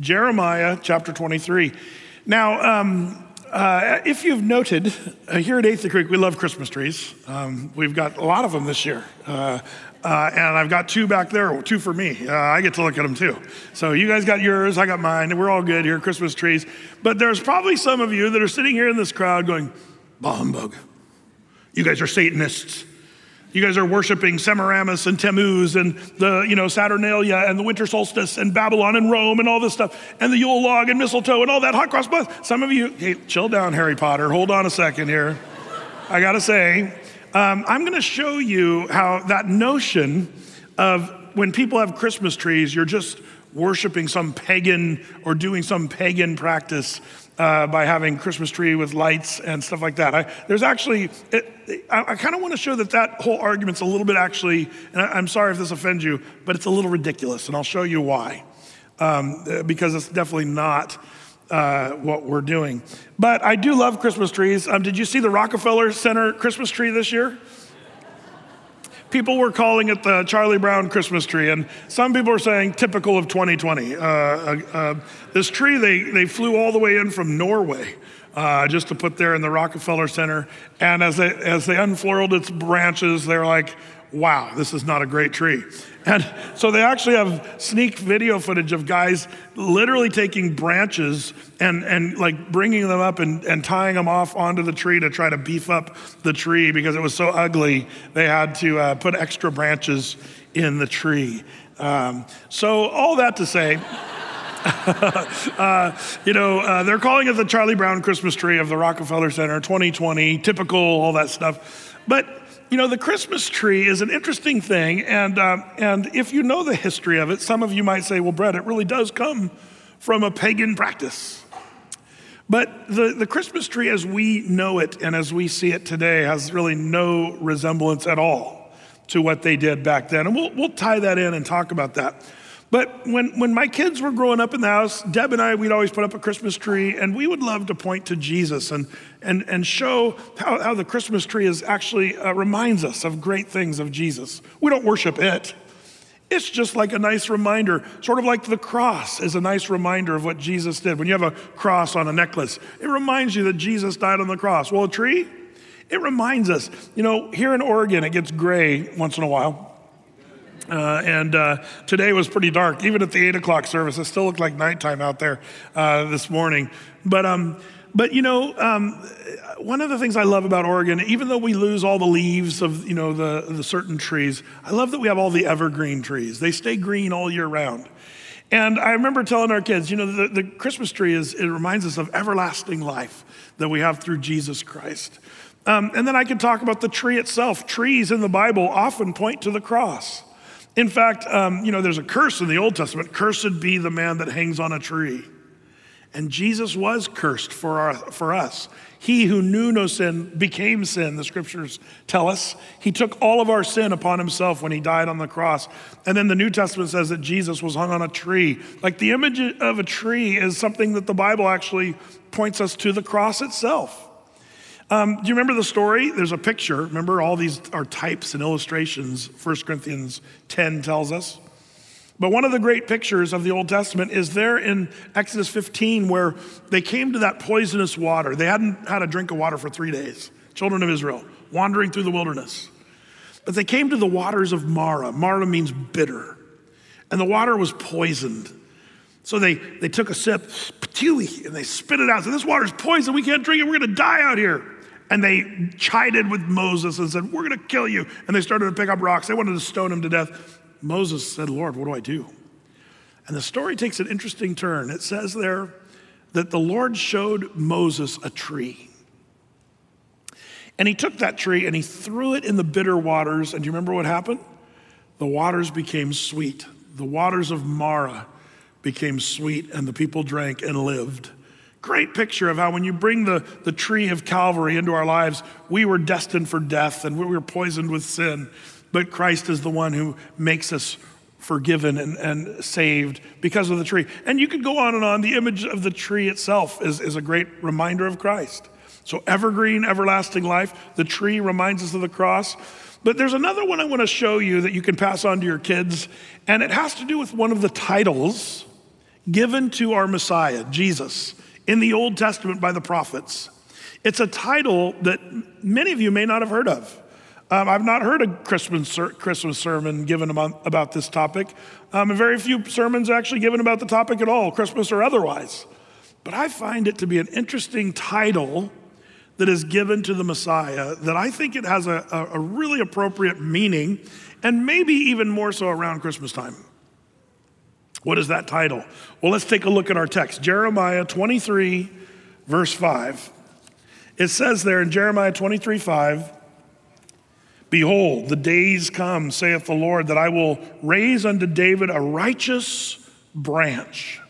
Jeremiah chapter 23. Now, um, uh, if you've noted, uh, here at Athey Creek, we love Christmas trees. Um, we've got a lot of them this year. Uh, uh and I've got two back there, two for me. Uh, I get to look at them too. So you guys got yours, I got mine, we're all good here, Christmas trees. But there's probably some of you that are sitting here in this crowd going, bah humbug. You guys are Satanists. You guys are worshiping Semiramis and Tammuz and the, you know, Saturnalia and the winter solstice and Babylon and Rome and all this stuff and the Yule log and mistletoe and all that hot cross buns. Some of you, hey, chill down, Harry Potter. Hold on a second here. I gotta say, um, I'm gonna show you how that notion of when people have Christmas trees, you're just worshiping some pagan or doing some pagan practice uh, by having Christmas tree with lights and stuff like that. I, there's actually, it, I, I kind of want to show that that whole argument's a little bit actually, and I, am sorry if this offends you, but it's a little ridiculous, and I'll show you why. Um, uh, because it's definitely not uh, what we're doing. But I do love Christmas trees. Um, did you see the Rockefeller Center Christmas tree this year? People were calling it the Charlie Brown Christmas tree, and some people are saying typical of 2020. Uh, uh, uh, this tree, they, they flew all the way in from Norway. Uh, just to put there in the Rockefeller Center. And as they, as they unfurled its branches, they're like, wow, this is not a great tree. And so they actually have sneak video footage of guys literally taking branches and, and like bringing them up and, and tying them off onto the tree to try to beef up the tree because it was so ugly. They had to uh, put extra branches in the tree. Um, so, all that to say, uh, you know, uh, they're calling it the Charlie Brown Christmas tree of the Rockefeller Center 2020, typical, all that stuff. But you know, the Christmas tree is an interesting thing, and, uh, and if you know the history of it, some of you might say, well, Brett, it really does come from a pagan practice. But the, the Christmas tree, as we know it and as we see it today, has really no resemblance at all to what they did back then. And we'll, we'll tie that in and talk about that. But when, when my kids were growing up in the house, Deb and I, we'd always put up a Christmas tree, and we would love to point to Jesus and, and, and show how, how the Christmas tree is actually uh, reminds us of great things of Jesus. We don't worship it. It's just like a nice reminder, sort of like the cross is a nice reminder of what Jesus did. When you have a cross on a necklace, it reminds you that Jesus died on the cross. Well, a tree, it reminds us. You know, here in Oregon, it gets gray once in a while. Uh, and uh, today was pretty dark. Even at the eight o'clock service, it still looked like nighttime out there uh, this morning. But, um, but you know, um, one of the things I love about Oregon, even though we lose all the leaves of you know the, the certain trees, I love that we have all the evergreen trees. They stay green all year round. And I remember telling our kids, you know, the, the Christmas tree is it reminds us of everlasting life that we have through Jesus Christ. Um, and then I could talk about the tree itself. Trees in the Bible often point to the cross. In fact, um, you know, there's a curse in the Old Testament cursed be the man that hangs on a tree. And Jesus was cursed for, our, for us. He who knew no sin became sin, the scriptures tell us. He took all of our sin upon himself when he died on the cross. And then the New Testament says that Jesus was hung on a tree. Like the image of a tree is something that the Bible actually points us to the cross itself. Um, do you remember the story? There's a picture. Remember, all these are types and illustrations, 1 Corinthians 10 tells us. But one of the great pictures of the Old Testament is there in Exodus 15, where they came to that poisonous water. They hadn't had a drink of water for three days, children of Israel, wandering through the wilderness. But they came to the waters of Marah. Marah means bitter. And the water was poisoned. So they, they took a sip, and they spit it out. So this water's poison. We can't drink it. We're going to die out here. And they chided with Moses and said, We're going to kill you. And they started to pick up rocks. They wanted to stone him to death. Moses said, Lord, what do I do? And the story takes an interesting turn. It says there that the Lord showed Moses a tree. And he took that tree and he threw it in the bitter waters. And do you remember what happened? The waters became sweet. The waters of Marah became sweet, and the people drank and lived. Great picture of how when you bring the, the tree of Calvary into our lives, we were destined for death and we were poisoned with sin. But Christ is the one who makes us forgiven and, and saved because of the tree. And you could go on and on. The image of the tree itself is, is a great reminder of Christ. So, evergreen, everlasting life. The tree reminds us of the cross. But there's another one I want to show you that you can pass on to your kids, and it has to do with one of the titles given to our Messiah, Jesus, in the Old Testament by the prophets. It's a title that many of you may not have heard of. Um, I've not heard a Christmas, Christmas sermon given about, about this topic, um, and very few sermons actually given about the topic at all, Christmas or otherwise. But I find it to be an interesting title that is given to the Messiah that I think it has a, a, a really appropriate meaning, and maybe even more so around Christmas time. What is that title? Well, let's take a look at our text Jeremiah 23, verse 5. It says there in Jeremiah 23, 5, Behold, the days come, saith the Lord, that I will raise unto David a righteous branch,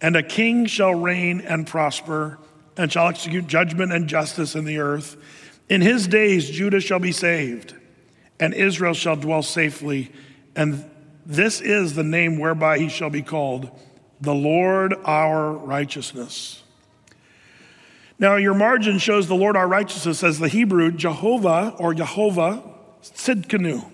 and a king shall reign and prosper, and shall execute judgment and justice in the earth. In his days, Judah shall be saved, and Israel shall dwell safely. And this is the name whereby he shall be called the Lord our righteousness. Now, your margin shows the Lord our righteousness as the Hebrew Jehovah or Jehovah Sidkenu.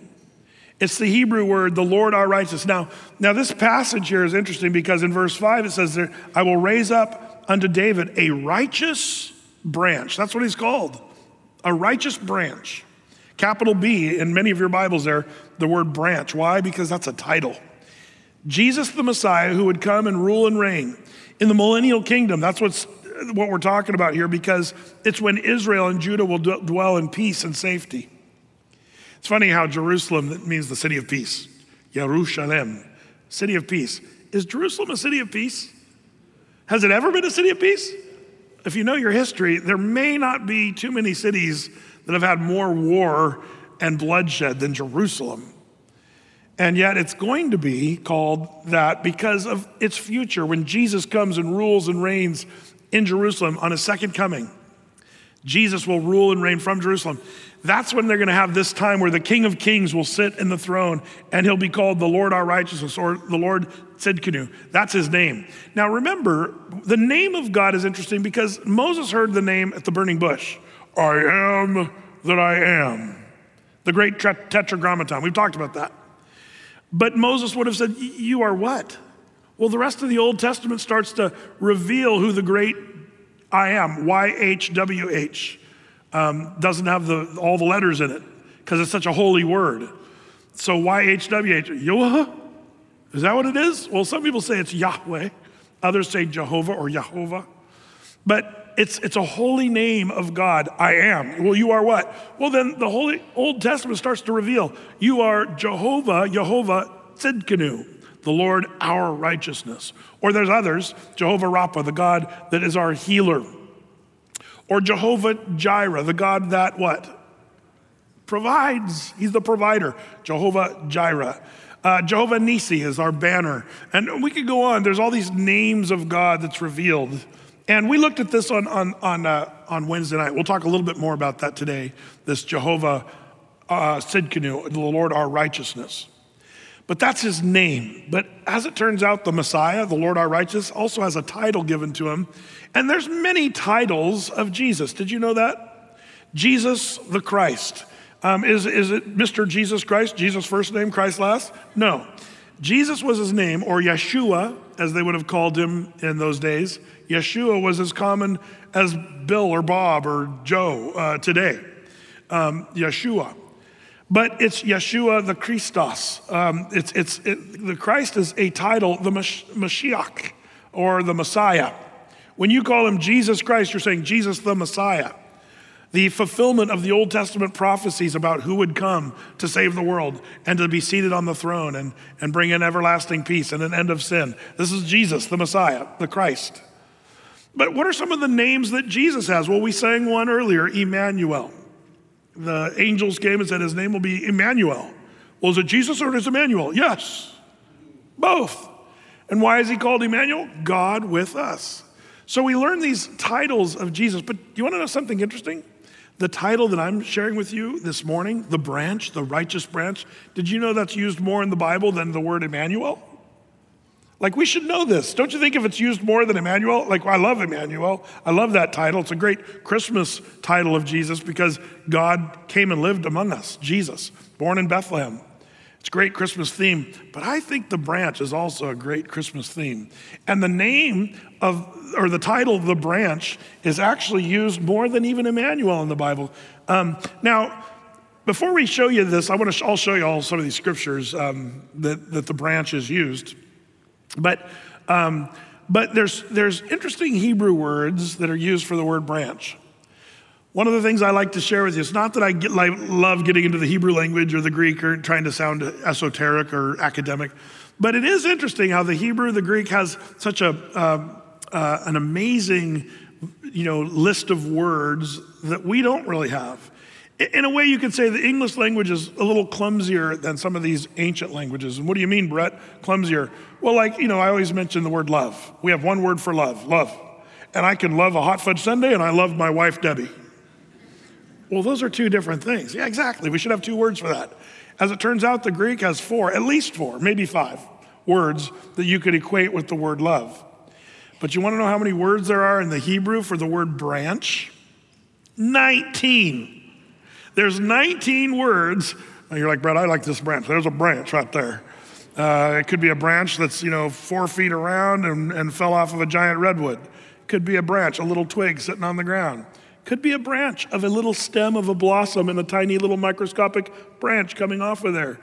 It's the Hebrew word, the Lord our righteousness. Now, now this passage here is interesting because in verse 5 it says there, I will raise up unto David a righteous branch. That's what he's called. A righteous branch. Capital B in many of your Bibles there, the word branch. Why? Because that's a title. Jesus the Messiah who would come and rule and reign in the millennial kingdom. That's what's what we're talking about here because it's when Israel and Judah will d- dwell in peace and safety. It's funny how Jerusalem means the city of peace. Jerusalem, city of peace. Is Jerusalem a city of peace? Has it ever been a city of peace? If you know your history, there may not be too many cities that have had more war and bloodshed than Jerusalem. And yet it's going to be called that because of its future when Jesus comes and rules and reigns in Jerusalem on his second coming. Jesus will rule and reign from Jerusalem. That's when they're going to have this time where the King of Kings will sit in the throne and he'll be called the Lord our righteousness or the Lord Sidkenu. That's his name. Now remember, the name of God is interesting because Moses heard the name at the burning bush I am that I am. The great tetragrammaton. We've talked about that. But Moses would have said, You are what? Well, the rest of the Old Testament starts to reveal who the great I am, YHWH, um, doesn't have the, all the letters in it because it's such a holy word. So YHWH, Yoah? Is that what it is? Well, some people say it's Yahweh, others say Jehovah or Jehovah. But it's, it's a holy name of God. I am. Well, you are what? Well, then the Holy Old Testament starts to reveal you are Jehovah, Jehovah Sidkenu the Lord our righteousness. Or there's others, Jehovah Rapha, the God that is our healer. Or Jehovah Jireh, the God that what? Provides. He's the provider. Jehovah Jireh. Uh, Jehovah Nisi is our banner. And we could go on. There's all these names of God that's revealed. And we looked at this on, on, on, uh, on Wednesday night. We'll talk a little bit more about that today. This Jehovah uh, Sidkenu, the Lord our righteousness. But that's his name. But as it turns out, the Messiah, the Lord our righteous, also has a title given to him. And there's many titles of Jesus. Did you know that? Jesus the Christ. Um, is, is it Mr. Jesus Christ? Jesus first name, Christ last? No. Jesus was his name, or Yeshua, as they would have called him in those days. Yeshua was as common as Bill or Bob or Joe uh, today. Um, Yeshua. But it's Yeshua the Christos. Um, it's, it's, it, the Christ is a title, the Mashiach, or the Messiah. When you call him Jesus Christ, you're saying Jesus the Messiah. The fulfillment of the Old Testament prophecies about who would come to save the world and to be seated on the throne and, and bring in everlasting peace and an end of sin. This is Jesus, the Messiah, the Christ. But what are some of the names that Jesus has? Well, we sang one earlier, Emmanuel the angels came and said his name will be Emmanuel. Well, is it Jesus or is it Emmanuel? Yes, both. And why is he called Emmanuel? God with us. So we learn these titles of Jesus, but do you want to know something interesting? The title that I'm sharing with you this morning, the branch, the righteous branch, did you know that's used more in the Bible than the word Emmanuel? Like, we should know this. Don't you think if it's used more than Emmanuel? Like, I love Emmanuel. I love that title. It's a great Christmas title of Jesus because God came and lived among us, Jesus, born in Bethlehem. It's a great Christmas theme, but I think the branch is also a great Christmas theme. And the name of, or the title of the branch is actually used more than even Emmanuel in the Bible. Um, now, before we show you this, I want to, I'll show you all some of these scriptures um, that, that the branch is used. But, um, but there's, there's interesting Hebrew words that are used for the word branch. One of the things I like to share with you, it's not that I get, love getting into the Hebrew language or the Greek or trying to sound esoteric or academic, but it is interesting how the Hebrew, the Greek has such a, uh, uh, an amazing you know, list of words that we don't really have. In a way, you could say the English language is a little clumsier than some of these ancient languages. And what do you mean, Brett? Clumsier? Well, like, you know, I always mention the word love. We have one word for love love. And I can love a hot fudge sundae and I love my wife, Debbie. Well, those are two different things. Yeah, exactly. We should have two words for that. As it turns out, the Greek has four, at least four, maybe five words that you could equate with the word love. But you want to know how many words there are in the Hebrew for the word branch? 19. There's 19 words. And you're like, Brett, I like this branch. There's a branch right there. Uh, it could be a branch that's, you know, four feet around and, and fell off of a giant redwood. Could be a branch, a little twig sitting on the ground. Could be a branch of a little stem of a blossom and a tiny little microscopic branch coming off of there.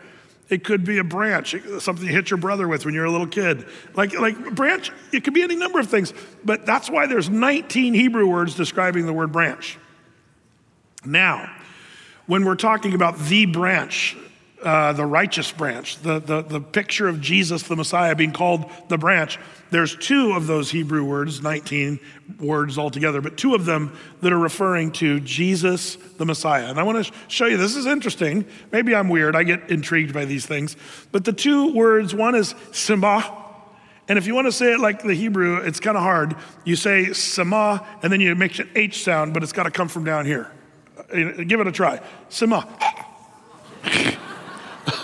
It could be a branch, something you hit your brother with when you're a little kid. Like, like branch, it could be any number of things. But that's why there's 19 Hebrew words describing the word branch. Now, when we're talking about the branch, uh, the righteous branch, the, the, the picture of Jesus, the Messiah, being called the branch, there's two of those Hebrew words, 19 words altogether, but two of them that are referring to Jesus, the Messiah. And I want to show you, this is interesting. Maybe I'm weird, I get intrigued by these things. But the two words, one is Simba, and if you want to say it like the Hebrew, it's kind of hard. You say Sema, and then you make an H sound, but it's got to come from down here. Uh, give it a try. Sema.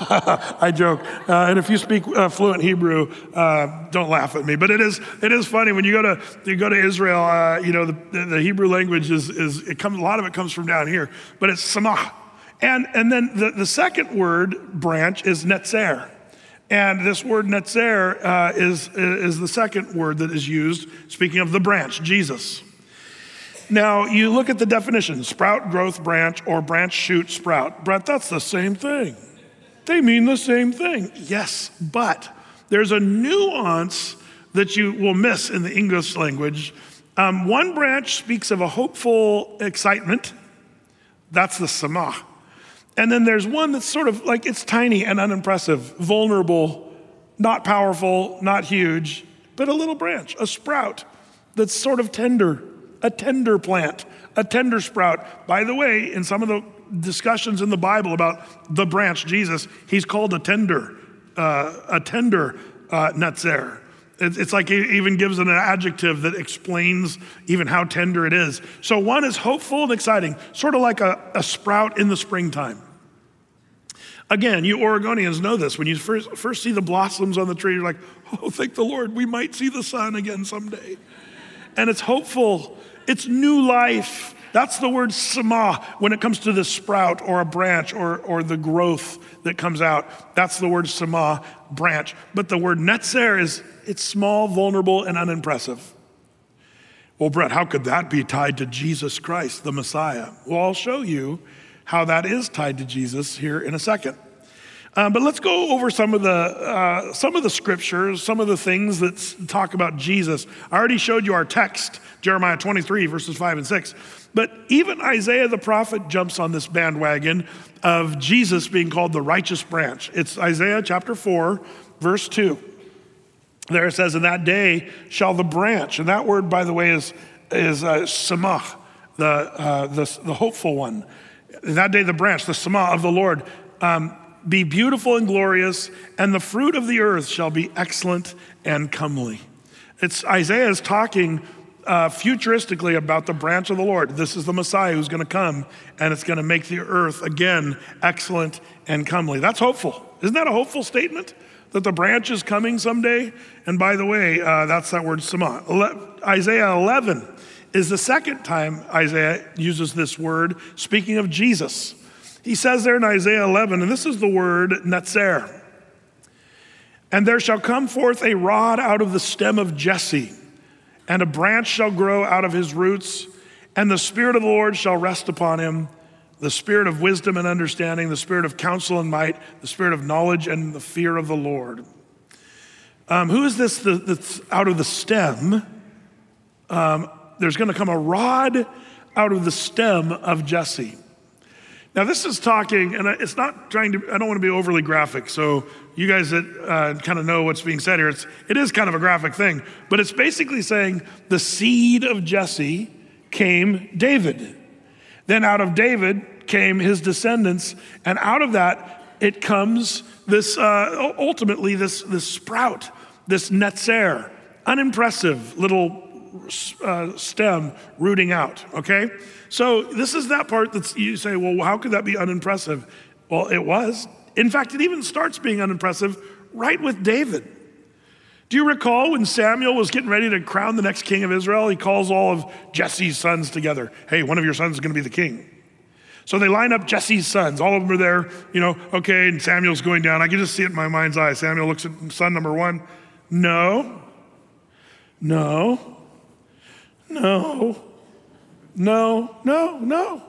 I joke. Uh, and if you speak uh, fluent Hebrew, uh, don't laugh at me. But it is, it is funny when you go to, you go to Israel, uh, you know, the, the, Hebrew language is, is it comes, a lot of it comes from down here, but it's samah. And, and then the, the second word branch is netzer. And this word netzer uh, is, is the second word that is used, speaking of the branch, Jesus. Now, you look at the definition sprout, growth, branch, or branch, shoot, sprout. Brett, that's the same thing. They mean the same thing. Yes, but there's a nuance that you will miss in the English language. Um, one branch speaks of a hopeful excitement. That's the samah. And then there's one that's sort of like it's tiny and unimpressive, vulnerable, not powerful, not huge, but a little branch, a sprout that's sort of tender, a tender plant, a tender sprout. By the way, in some of the discussions in the Bible about the branch, Jesus, he's called a tender, uh, a tender uh, netzer. It's like he even gives an adjective that explains even how tender it is. So one is hopeful and exciting, sort of like a, a sprout in the springtime. Again, you Oregonians know this. When you first, first see the blossoms on the tree, you're like, oh, thank the Lord, we might see the sun again someday. And it's hopeful, it's new life. That's the word sama when it comes to the sprout or a branch or, or the growth that comes out. That's the word sama, branch. But the word netzer is it's small, vulnerable, and unimpressive. Well, Brett, how could that be tied to Jesus Christ, the Messiah? Well, I'll show you how that is tied to Jesus here in a second. Uh, but let's go over some of the uh, some of the scriptures, some of the things that talk about Jesus. I already showed you our text, Jeremiah 23 verses 5 and 6. But even Isaiah the prophet jumps on this bandwagon of Jesus being called the righteous branch. It's Isaiah chapter 4, verse 2. There it says, In that day shall the branch, and that word, by the way, is, is uh, the, uh, the, the hopeful one. In that day, the branch, the samach of the Lord, um, be beautiful and glorious, and the fruit of the earth shall be excellent and comely. It's Isaiah is talking uh, futuristically about the branch of the Lord. This is the Messiah who's going to come, and it's going to make the earth again excellent and comely. That's hopeful. Isn't that a hopeful statement? That the branch is coming someday? And by the way, uh, that's that word sama. Isaiah 11 is the second time Isaiah uses this word, speaking of Jesus. He says there in Isaiah 11, and this is the word netzer. And there shall come forth a rod out of the stem of Jesse, and a branch shall grow out of his roots, and the Spirit of the Lord shall rest upon him the Spirit of wisdom and understanding, the Spirit of counsel and might, the Spirit of knowledge and the fear of the Lord. Um, who is this that's out of the stem? Um, there's going to come a rod out of the stem of Jesse. Now, this is talking, and it's not trying to, I don't want to be overly graphic. So, you guys that uh, kind of know what's being said here, it's, it is kind of a graphic thing, but it's basically saying the seed of Jesse came David. Then out of David came his descendants, and out of that, it comes this, uh, ultimately, this, this sprout, this netzer, unimpressive little uh, stem rooting out, okay? So this is that part that you say, well, how could that be unimpressive? Well, it was. In fact, it even starts being unimpressive right with David. Do you recall when Samuel was getting ready to crown the next king of Israel? He calls all of Jesse's sons together. Hey, one of your sons is going to be the king. So they line up Jesse's sons. All of them are there, you know, okay, and Samuel's going down. I can just see it in my mind's eye. Samuel looks at son number one. No, no, no, no, no, no.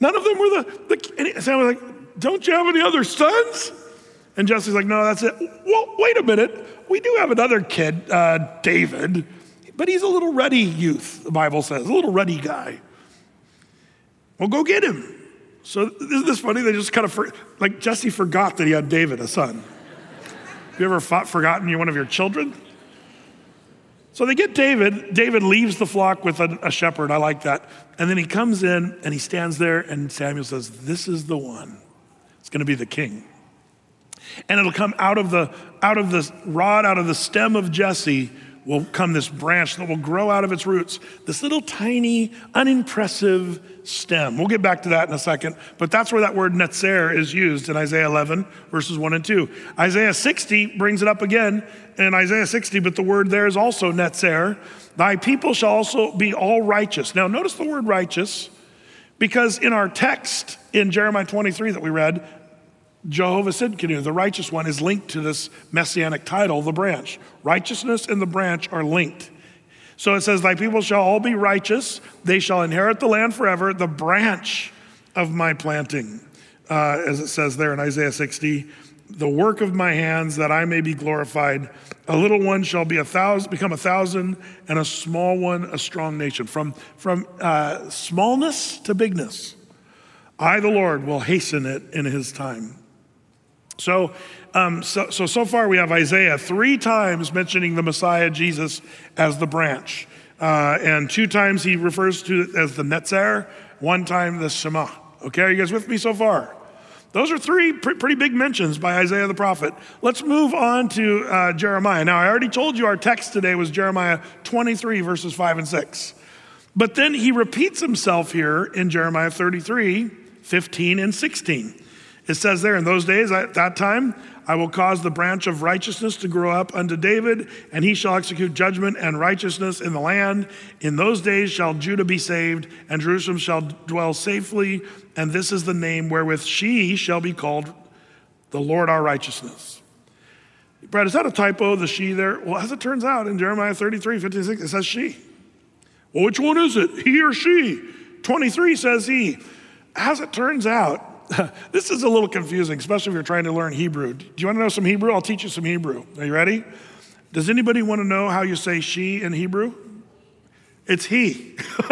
None of them were the, the and Samuel's like, don't you have any other sons? And Jesse's like, no, that's it. Well, wait a minute. We do have another kid, uh, David, but he's a little ruddy youth, the Bible says, a little ruddy guy. Well, go get him. So isn't this funny? They just kind of, for, like Jesse forgot that he had David, a son. Have you ever fought, forgotten one of your children? So they get David. David leaves the flock with a, a, shepherd. I like that. And then he comes in and he stands there, and Samuel says, This is the one. It's going to be the king. And it'll come out of the out of the rod, out of the stem of Jesse, will come this branch that will grow out of its roots, this little tiny, unimpressive stem. We'll get back to that in a second, but that's where that word netzer is used in Isaiah 11, verses 1 and 2. Isaiah 60 brings it up again in Isaiah 60, but the word there is also netzer. Thy people shall also be all righteous. Now, notice the word righteous, because in our text in Jeremiah 23 that we read, Jehovah said, Tsidkenu, the righteous one, is linked to this messianic title, the branch. Righteousness and the branch are linked. So it says, Thy people shall all be righteous, they shall inherit the land forever, the branch of my planting. Uh, as it says there in Isaiah 60, the work of my hands that I may be glorified. A little one shall be a thousand, become a thousand, and a small one a strong nation. From, from uh, smallness to bigness, I, the Lord, will hasten it in his time. So, um, so, so, so far we have Isaiah three times mentioning the Messiah Jesus as the branch. Uh, and two times he refers to it as the Netzer, one time the Shema. Okay, are you guys with me so far? Those are three pr- pretty big mentions by Isaiah the prophet. Let's move on to uh, Jeremiah. Now, I already told you our text today was Jeremiah 23, verses 5 and 6. But then he repeats himself here in Jeremiah 33, 15 and 16. It says there, in those days, at that time, I will cause the branch of righteousness to grow up unto David, and he shall execute judgment and righteousness in the land. In those days shall Judah be saved, and Jerusalem shall dwell safely, and this is the name wherewith she shall be called the Lord our righteousness. Brad, is that a typo, the she there? Well, as it turns out, in Jeremiah 33, 56, it says she. Well, which one is it, he or she? 23 says he. As it turns out, this is a little confusing, especially if you're trying to learn Hebrew. Do you want to know some Hebrew? I'll teach you some Hebrew. Are you ready? Does anybody want to know how you say she in Hebrew? It's he.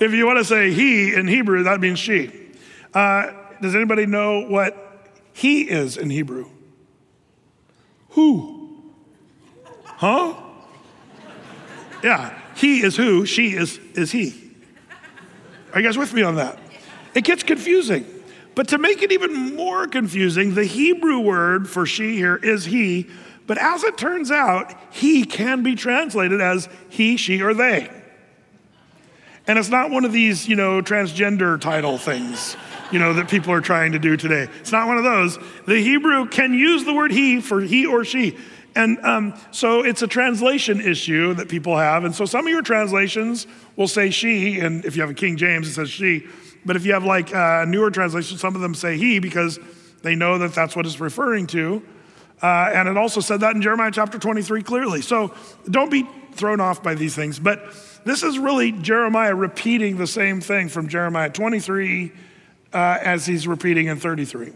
if you want to say he in Hebrew, that means she. Uh, does anybody know what he is in Hebrew? Who? Huh? Yeah, he is who, she is, is he. Are you guys with me on that? It gets confusing. But to make it even more confusing, the Hebrew word for she here is he, but as it turns out, he can be translated as he, she, or they. And it's not one of these, you know, transgender title things, you know, that people are trying to do today. It's not one of those. The Hebrew can use the word he for he or she. And um, so it's a translation issue that people have. And so some of your translations will say she, and if you have a King James, it says she. But if you have like a newer translation, some of them say he because they know that that's what it's referring to. Uh, and it also said that in Jeremiah chapter 23 clearly. So don't be thrown off by these things. But this is really Jeremiah repeating the same thing from Jeremiah 23 uh, as he's repeating in 33.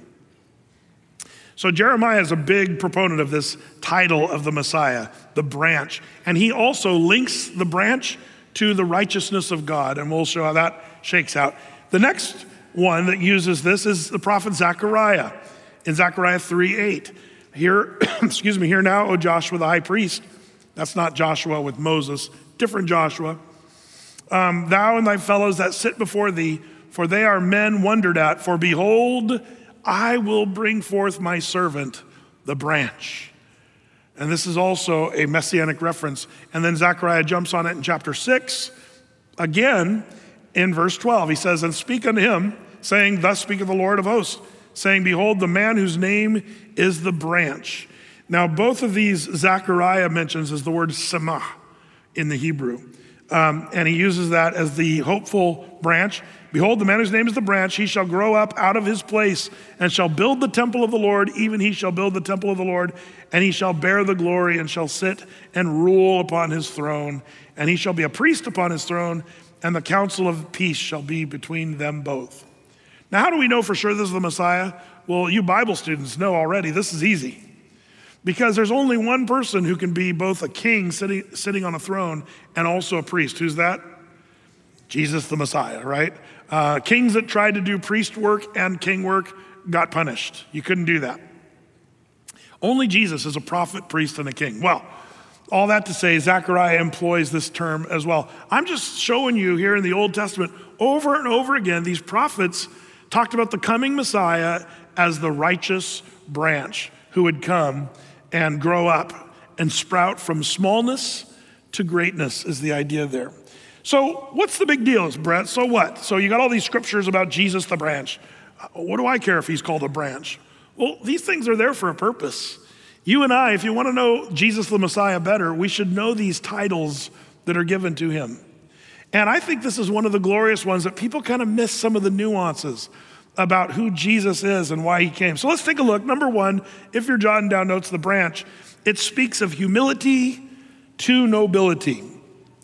So Jeremiah is a big proponent of this title of the Messiah, the branch. And he also links the branch to the righteousness of God. And we'll show how that shakes out. The next one that uses this is the prophet Zechariah in Zechariah 3 8. Here, excuse me, here now, O Joshua the high priest. That's not Joshua with Moses, different Joshua. Um, thou and thy fellows that sit before thee, for they are men wondered at. For behold, I will bring forth my servant, the branch. And this is also a messianic reference. And then Zechariah jumps on it in chapter 6. Again, in verse 12, he says, And speak unto him, saying, Thus speaketh the Lord of hosts, saying, Behold, the man whose name is the branch. Now, both of these Zechariah mentions is the word semah in the Hebrew. Um, and he uses that as the hopeful branch. Behold, the man whose name is the branch, he shall grow up out of his place and shall build the temple of the Lord, even he shall build the temple of the Lord, and he shall bear the glory and shall sit and rule upon his throne. And he shall be a priest upon his throne, and the council of peace shall be between them both. Now, how do we know for sure this is the Messiah? Well, you Bible students know already this is easy. Because there's only one person who can be both a king sitting, sitting on a throne and also a priest. Who's that? Jesus the Messiah, right? Uh, kings that tried to do priest work and king work got punished. You couldn't do that. Only Jesus is a prophet, priest, and a king. Well, all that to say, Zechariah employs this term as well. I'm just showing you here in the Old Testament, over and over again, these prophets talked about the coming Messiah as the righteous branch who would come and grow up and sprout from smallness to greatness, is the idea there. So, what's the big deal, Brett? So what? So, you got all these scriptures about Jesus the branch. What do I care if he's called a branch? Well, these things are there for a purpose. You and I, if you want to know Jesus the Messiah better, we should know these titles that are given to him. And I think this is one of the glorious ones that people kind of miss some of the nuances about who Jesus is and why he came. So let's take a look. Number one, if you're jotting down notes, the branch, it speaks of humility to nobility.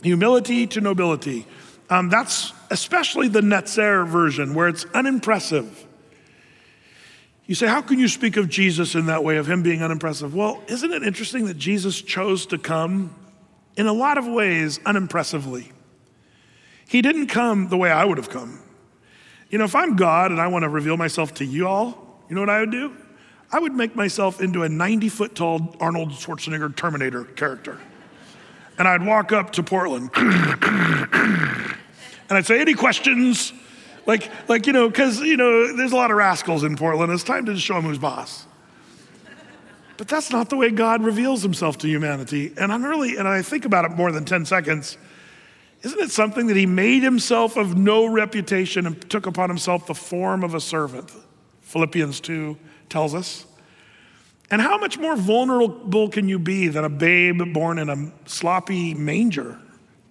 Humility to nobility. Um, that's especially the Netzer version, where it's unimpressive. You say, how can you speak of Jesus in that way, of him being unimpressive? Well, isn't it interesting that Jesus chose to come in a lot of ways unimpressively? He didn't come the way I would have come. You know, if I'm God and I want to reveal myself to you all, you know what I would do? I would make myself into a 90 foot tall Arnold Schwarzenegger Terminator character and I'd walk up to Portland and I'd say, Any questions? Like, like you know, because, you know, there's a lot of rascals in Portland. It's time to just show them who's boss. But that's not the way God reveals himself to humanity. And I'm really, and I think about it more than 10 seconds. Isn't it something that he made himself of no reputation and took upon himself the form of a servant? Philippians 2 tells us. And how much more vulnerable can you be than a babe born in a sloppy manger?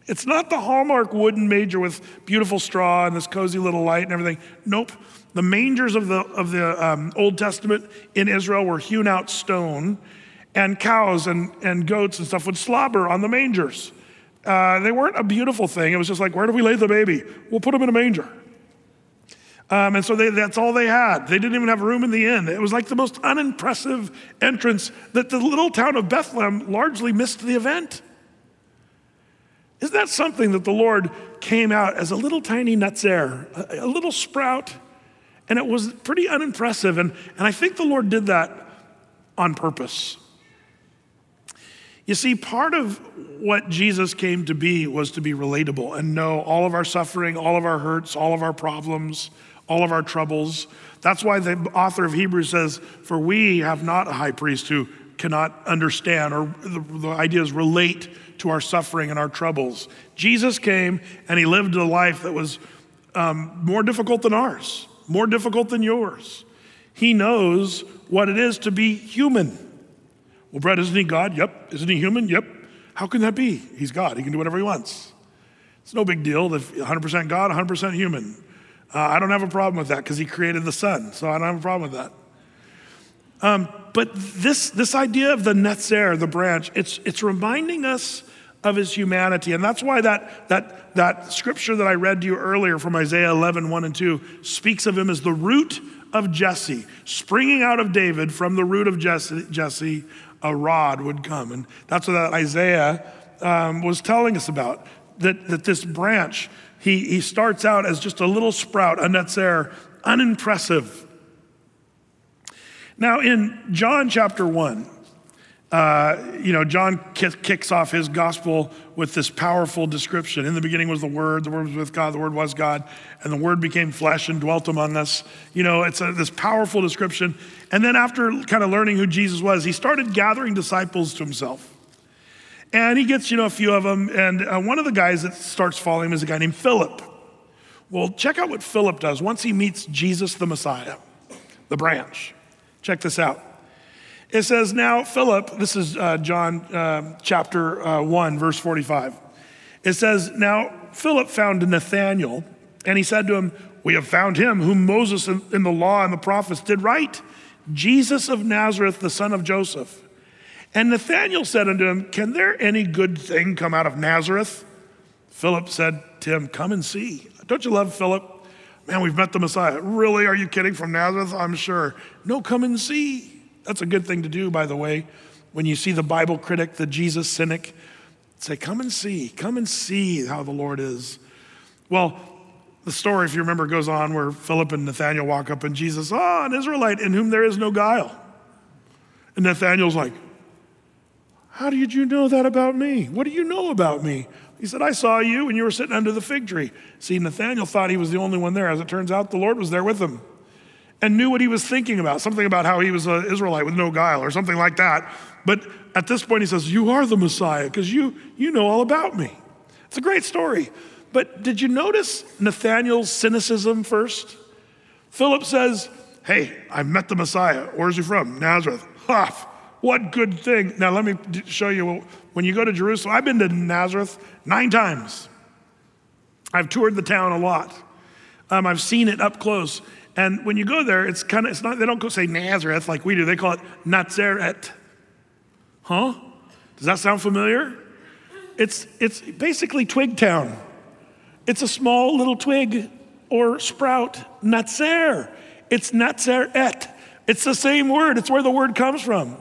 It's not the hallmark wooden manger with beautiful straw and this cozy little light and everything. Nope. The mangers of the, of the um, Old Testament in Israel were hewn out stone, and cows and, and goats and stuff would slobber on the mangers. Uh, they weren't a beautiful thing. It was just like, where do we lay the baby? We'll put him in a manger. Um, and so they, that's all they had. They didn't even have room in the inn. It was like the most unimpressive entrance that the little town of Bethlehem largely missed the event. Isn't that something that the Lord came out as a little tiny netzer, a, a little sprout, and it was pretty unimpressive. And, and I think the Lord did that on purpose. You see, part of what Jesus came to be was to be relatable and know all of our suffering, all of our hurts, all of our problems, all of our troubles. That's why the author of Hebrews says, For we have not a high priest who cannot understand, or the, the idea is relate to our suffering and our troubles. Jesus came and he lived a life that was um, more difficult than ours, more difficult than yours. He knows what it is to be human. Well, Brett, isn't he God? Yep. Isn't he human? Yep. How can that be? He's God. He can do whatever he wants. It's no big deal. If 100% God, 100% human. Uh, I don't have a problem with that because he created the sun, so I don't have a problem with that. Um, but this, this idea of the netzer, the branch, it's, it's reminding us of his humanity. And that's why that, that, that scripture that I read to you earlier from Isaiah 11, 1 and 2 speaks of him as the root of Jesse, springing out of David from the root of Jesse, Jesse a rod would come. And that's what that Isaiah um, was telling us about. That, that this branch, he, he starts out as just a little sprout, a netzer, unimpressive. Now, in John chapter 1, uh, you know, John kicks off his gospel with this powerful description. In the beginning was the Word, the Word was with God, the Word was God, and the Word became flesh and dwelt among us. You know, it's a, this powerful description. And then, after kind of learning who Jesus was, he started gathering disciples to himself. And he gets, you know, a few of them. And uh, one of the guys that starts following him is a guy named Philip. Well, check out what Philip does once he meets Jesus the Messiah, the branch. Check this out. It says, Now, Philip, this is uh, John uh, chapter uh, 1, verse 45. It says, Now, Philip found Nathanael, and he said to him, We have found him whom Moses in the law and the prophets did write, Jesus of Nazareth, the son of Joseph. And Nathanael said unto him, Can there any good thing come out of Nazareth? Philip said to him, Come and see. Don't you love Philip? Man, we've met the Messiah. Really? Are you kidding? From Nazareth? I'm sure. No, come and see. That's a good thing to do, by the way. When you see the Bible critic, the Jesus cynic, say, Come and see, come and see how the Lord is. Well, the story, if you remember, goes on where Philip and Nathaniel walk up and Jesus, ah, oh, an Israelite in whom there is no guile. And Nathaniel's like, How did you know that about me? What do you know about me? He said, I saw you when you were sitting under the fig tree. See, Nathaniel thought he was the only one there. As it turns out, the Lord was there with him and knew what he was thinking about, something about how he was an Israelite with no guile or something like that. But at this point, he says, You are the Messiah because you, you know all about me. It's a great story. But did you notice Nathaniel's cynicism first? Philip says, Hey, I met the Messiah. Where's he from? Nazareth. Ha! What good thing. Now, let me show you when you go to Jerusalem, I've been to Nazareth nine times. I've toured the town a lot. Um, I've seen it up close. And when you go there, it's kind of, it's not, they don't go say Nazareth like we do. They call it Nazareth. Huh? Does that sound familiar? It's, it's basically Twig Town. It's a small little twig or sprout, Natzer. It's Nazareth. It's the same word, it's where the word comes from.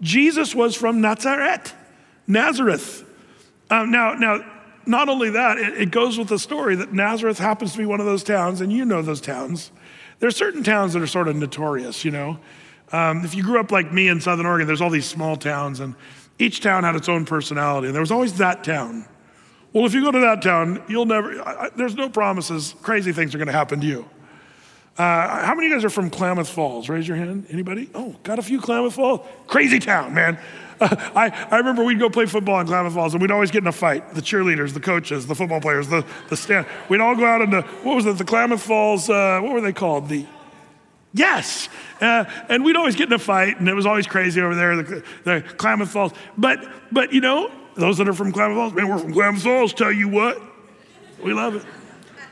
Jesus was from Nazareth, Nazareth. Um, now, now, not only that, it, it goes with the story that Nazareth happens to be one of those towns, and you know those towns there are certain towns that are sort of notorious, you know. Um, if you grew up like me in Southern Oregon, there's all these small towns, and each town had its own personality, and there was always that town. Well, if you go to that town, you'll never, I, there's no promises. Crazy things are going to happen to you. Uh, how many of you guys are from Klamath Falls? Raise your hand. Anybody? Oh, got a few Klamath Falls? Crazy town, man. I, I remember we'd go play football in Klamath Falls and we'd always get in a fight. The cheerleaders, the coaches, the football players, the, the stand. We'd all go out into, what was it, the Klamath Falls, uh, what were they called? The, yes. Uh, and we'd always get in a fight and it was always crazy over there, the, the Klamath Falls. But, but you know, those that are from Klamath Falls, man, we're from Klamath Falls, tell you what, we love it.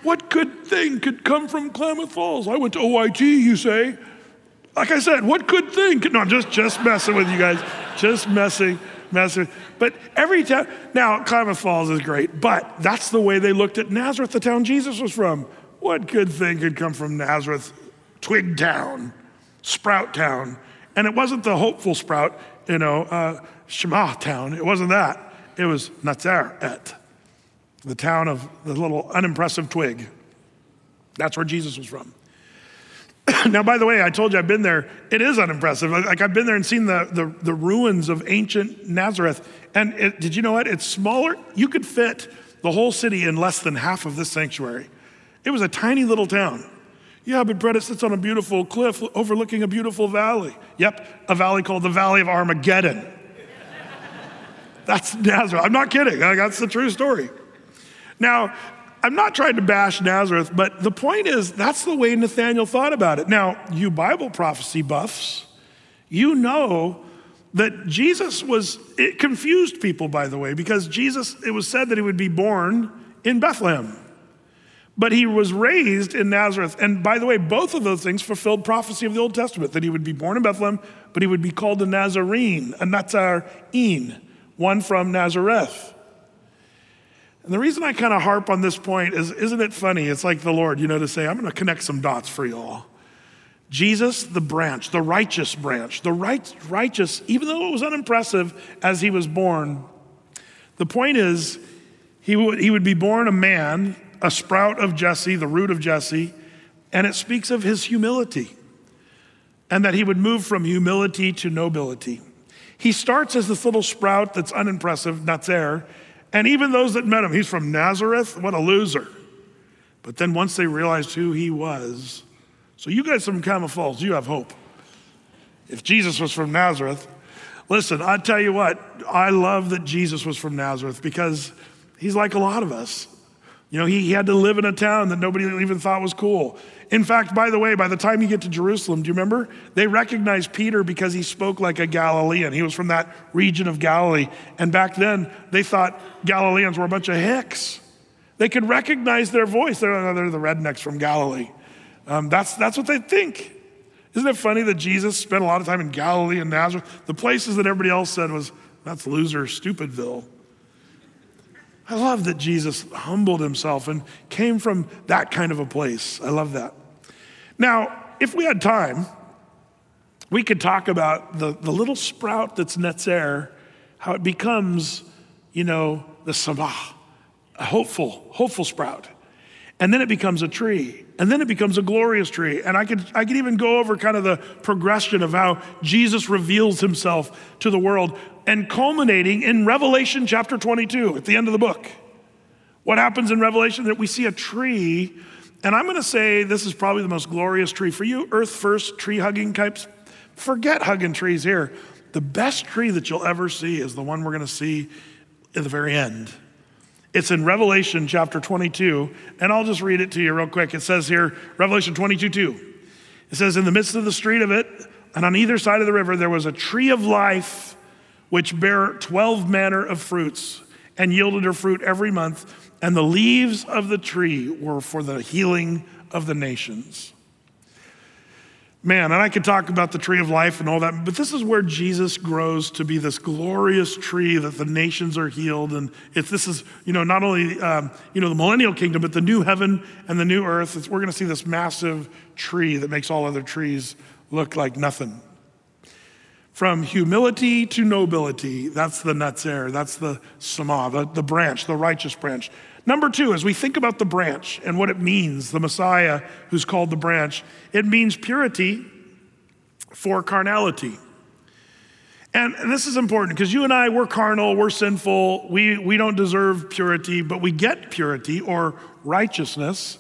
What good thing could come from Klamath Falls? I went to OIT, you say. Like I said, what good thing? No, I'm just, just messing with you guys just messing, messing. But every time, now Klamath Falls is great, but that's the way they looked at Nazareth, the town Jesus was from. What good thing could come from Nazareth? Twig town, sprout town. And it wasn't the hopeful sprout, you know, uh, Shema town. It wasn't that. It was Nazareth, the town of the little unimpressive twig. That's where Jesus was from. now, by the way, I told you I've been there. It is unimpressive. Like I've been there and seen the, the, the ruins of ancient Nazareth. And it, did you know what? It's smaller. You could fit the whole city in less than half of this sanctuary. It was a tiny little town. Yeah, but Brett, it sits on a beautiful cliff overlooking a beautiful valley. Yep, a valley called the Valley of Armageddon. That's Nazareth. I'm not kidding. That's the true story. Now, I'm not trying to bash Nazareth, but the point is that's the way Nathaniel thought about it. Now, you Bible prophecy buffs, you know that Jesus was, it confused people, by the way, because Jesus, it was said that he would be born in Bethlehem. But he was raised in Nazareth. And by the way, both of those things fulfilled prophecy of the Old Testament that he would be born in Bethlehem, but he would be called a Nazarene, a Nazarene, one from Nazareth. And the reason I kind of harp on this point is, isn't it funny? It's like the Lord, you know, to say, I'm going to connect some dots for y'all. Jesus, the branch, the righteous branch, the right, righteous, even though it was unimpressive as he was born, the point is he would, he would be born a man, a sprout of Jesse, the root of Jesse, and it speaks of his humility and that he would move from humility to nobility. He starts as this little sprout that's unimpressive, Nazar, and even those that met him, he's from Nazareth, what a loser. But then once they realized who he was, so you guys from Camas Falls, you have hope. If Jesus was from Nazareth, listen, I tell you what, I love that Jesus was from Nazareth because he's like a lot of us. You know, he, he had to live in a town that nobody even thought was cool. In fact, by the way, by the time you get to Jerusalem, do you remember? They recognized Peter because he spoke like a Galilean. He was from that region of Galilee. And back then, they thought Galileans were a bunch of hicks. They could recognize their voice. They're, they're the rednecks from Galilee. Um, that's, that's what they think. Isn't it funny that Jesus spent a lot of time in Galilee and Nazareth? The places that everybody else said was, that's loser, stupidville. I love that Jesus humbled himself and came from that kind of a place. I love that. Now, if we had time, we could talk about the, the little sprout that's Netzer, how it becomes, you know, the Sabah, a hopeful, hopeful sprout. And then it becomes a tree. And then it becomes a glorious tree. And I could, I could even go over kind of the progression of how Jesus reveals himself to the world and culminating in Revelation chapter 22 at the end of the book. What happens in Revelation? That we see a tree, and I'm going to say this is probably the most glorious tree. For you, earth first tree hugging types, forget hugging trees here. The best tree that you'll ever see is the one we're going to see at the very end. It's in Revelation chapter 22, and I'll just read it to you real quick. It says here, Revelation 22 2. It says, In the midst of the street of it, and on either side of the river, there was a tree of life which bare 12 manner of fruits and yielded her fruit every month, and the leaves of the tree were for the healing of the nations. Man, and I could talk about the tree of life and all that, but this is where Jesus grows to be this glorious tree that the nations are healed. And if this is, you know, not only, um, you know, the millennial kingdom, but the new heaven and the new earth, we're going to see this massive tree that makes all other trees look like nothing. From humility to nobility, that's the Netzer, that's the Sama, the, the branch, the righteous branch. Number two, as we think about the branch and what it means, the Messiah who's called the branch, it means purity for carnality. And, and this is important because you and I, we're carnal, we're sinful, we, we don't deserve purity, but we get purity or righteousness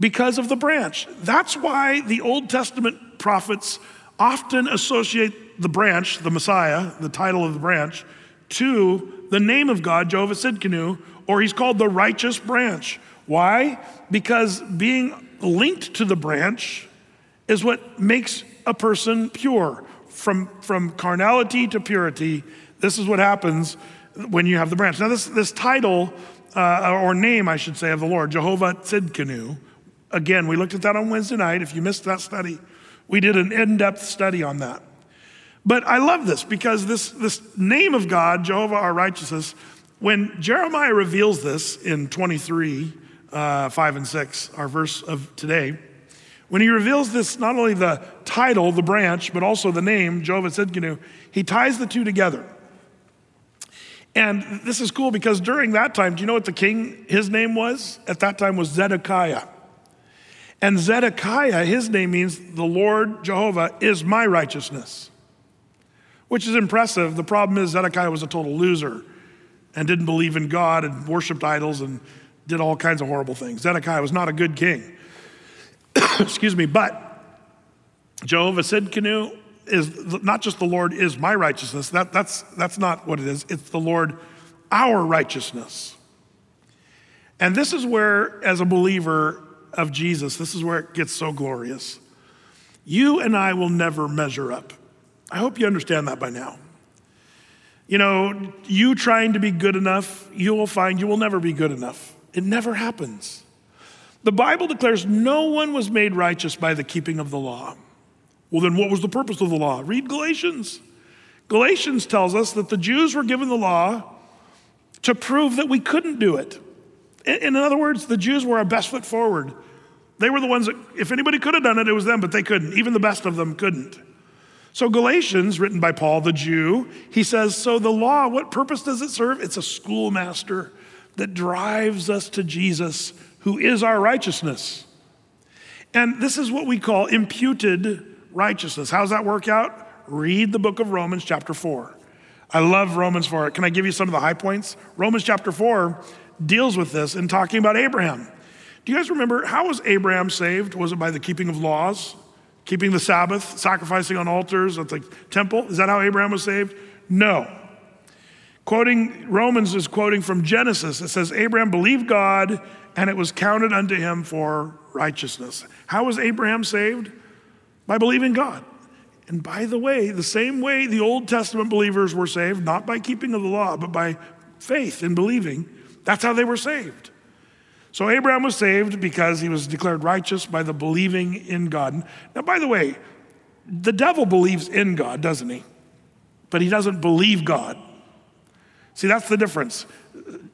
because of the branch. That's why the Old Testament prophets often associate the branch, the Messiah, the title of the branch, to the name of God, Jehovah Tzidkenu, or he's called the righteous branch. Why? Because being linked to the branch is what makes a person pure. From, from carnality to purity, this is what happens when you have the branch. Now, this, this title, uh, or name, I should say, of the Lord, Jehovah Tzidkenu, again, we looked at that on Wednesday night. If you missed that study, we did an in depth study on that. But I love this because this, this name of God, Jehovah our righteousness, when Jeremiah reveals this in 23, uh, 5 and 6, our verse of today, when he reveals this, not only the title, the branch, but also the name, Jehovah Tzidkenu, he ties the two together. And this is cool because during that time, do you know what the king, his name was? At that time was Zedekiah. And Zedekiah, his name means the Lord Jehovah is my righteousness, which is impressive. The problem is Zedekiah was a total loser and didn't believe in God and worshiped idols and did all kinds of horrible things. Zedekiah was not a good king. Excuse me, but Jehovah said, Tzidkenu is not just the Lord is my righteousness. That, that's, that's not what it is. It's the Lord our righteousness. And this is where, as a believer of Jesus, this is where it gets so glorious. You and I will never measure up. I hope you understand that by now. You know, you trying to be good enough, you will find you will never be good enough. It never happens. The Bible declares no one was made righteous by the keeping of the law. Well, then what was the purpose of the law? Read Galatians. Galatians tells us that the Jews were given the law to prove that we couldn't do it. In other words, the Jews were our best foot forward. They were the ones that, if anybody could have done it, it was them, but they couldn't. Even the best of them couldn't. So, Galatians, written by Paul the Jew, he says, So the law, what purpose does it serve? It's a schoolmaster that drives us to Jesus, who is our righteousness. And this is what we call imputed righteousness. How does that work out? Read the book of Romans, chapter 4. I love Romans 4. Can I give you some of the high points? Romans chapter 4 deals with this in talking about Abraham. Do you guys remember how was Abraham saved? Was it by the keeping of laws, keeping the Sabbath, sacrificing on altars at the temple? Is that how Abraham was saved? No. Quoting Romans is quoting from Genesis. It says Abraham believed God and it was counted unto him for righteousness. How was Abraham saved? By believing God. And by the way, the same way the Old Testament believers were saved, not by keeping of the law, but by faith in believing, that's how they were saved. So Abraham was saved because he was declared righteous by the believing in God. Now, by the way, the devil believes in God, doesn't he? But he doesn't believe God. See, that's the difference.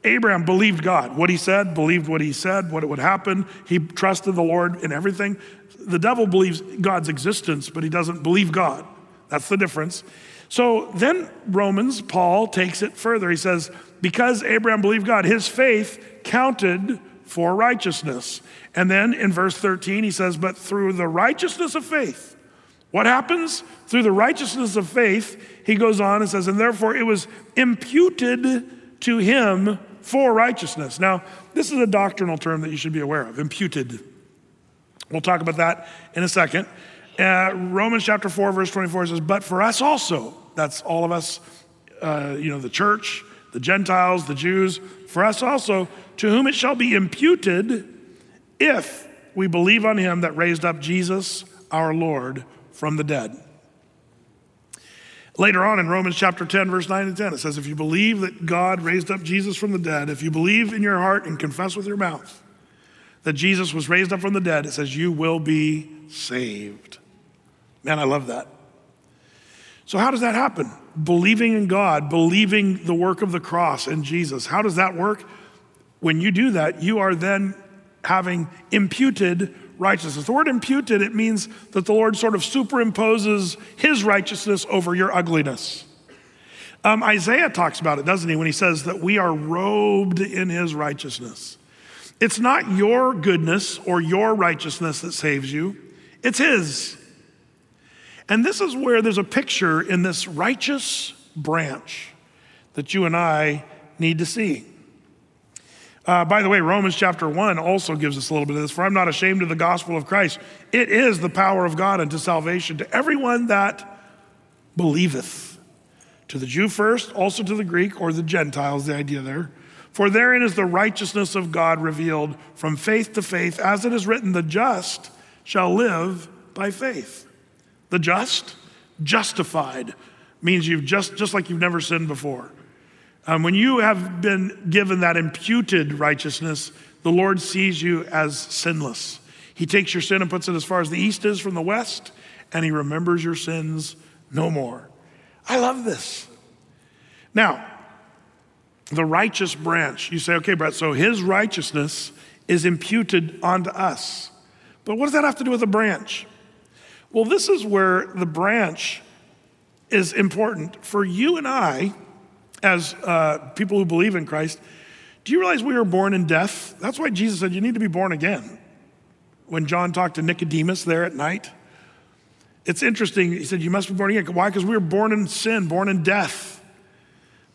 Abraham believed God. What he said, believed what he said, what it would happen. He trusted the Lord in everything. The devil believes God's existence, but he doesn't believe God. That's the difference. So then Romans, Paul takes it further. He says, because Abraham believed God, his faith counted for righteousness. And then in verse 13, he says, But through the righteousness of faith, what happens? Through the righteousness of faith, he goes on and says, And therefore it was imputed to him for righteousness. Now, this is a doctrinal term that you should be aware of imputed. We'll talk about that in a second. Uh, Romans chapter 4, verse 24 says, But for us also, that's all of us, uh, you know, the church, the Gentiles, the Jews, for us also, to whom it shall be imputed if we believe on him that raised up Jesus, our Lord, from the dead. Later on in Romans chapter 10, verse 9 and 10, it says, If you believe that God raised up Jesus from the dead, if you believe in your heart and confess with your mouth that Jesus was raised up from the dead, it says, You will be saved. Man, I love that. So, how does that happen? Believing in God, believing the work of the cross and Jesus. How does that work? When you do that, you are then having imputed righteousness. The word imputed, it means that the Lord sort of superimposes his righteousness over your ugliness. Um, Isaiah talks about it, doesn't he, when he says that we are robed in his righteousness. It's not your goodness or your righteousness that saves you, it's his. And this is where there's a picture in this righteous branch that you and I need to see. Uh, by the way, Romans chapter 1 also gives us a little bit of this. For I'm not ashamed of the gospel of Christ. It is the power of God unto salvation to everyone that believeth. To the Jew first, also to the Greek or the Gentiles, the idea there. For therein is the righteousness of God revealed from faith to faith, as it is written, the just shall live by faith. The just, justified, means you've just, just like you've never sinned before. Um, when you have been given that imputed righteousness, the Lord sees you as sinless. He takes your sin and puts it as far as the east is from the west, and He remembers your sins no more. I love this. Now, the righteous branch, you say, okay, Brett, so His righteousness is imputed onto us. But what does that have to do with a branch? Well, this is where the branch is important for you and I as uh, people who believe in Christ, do you realize we were born in death? That's why Jesus said you need to be born again. When John talked to Nicodemus there at night, it's interesting. He said, You must be born again. Why? Because we were born in sin, born in death.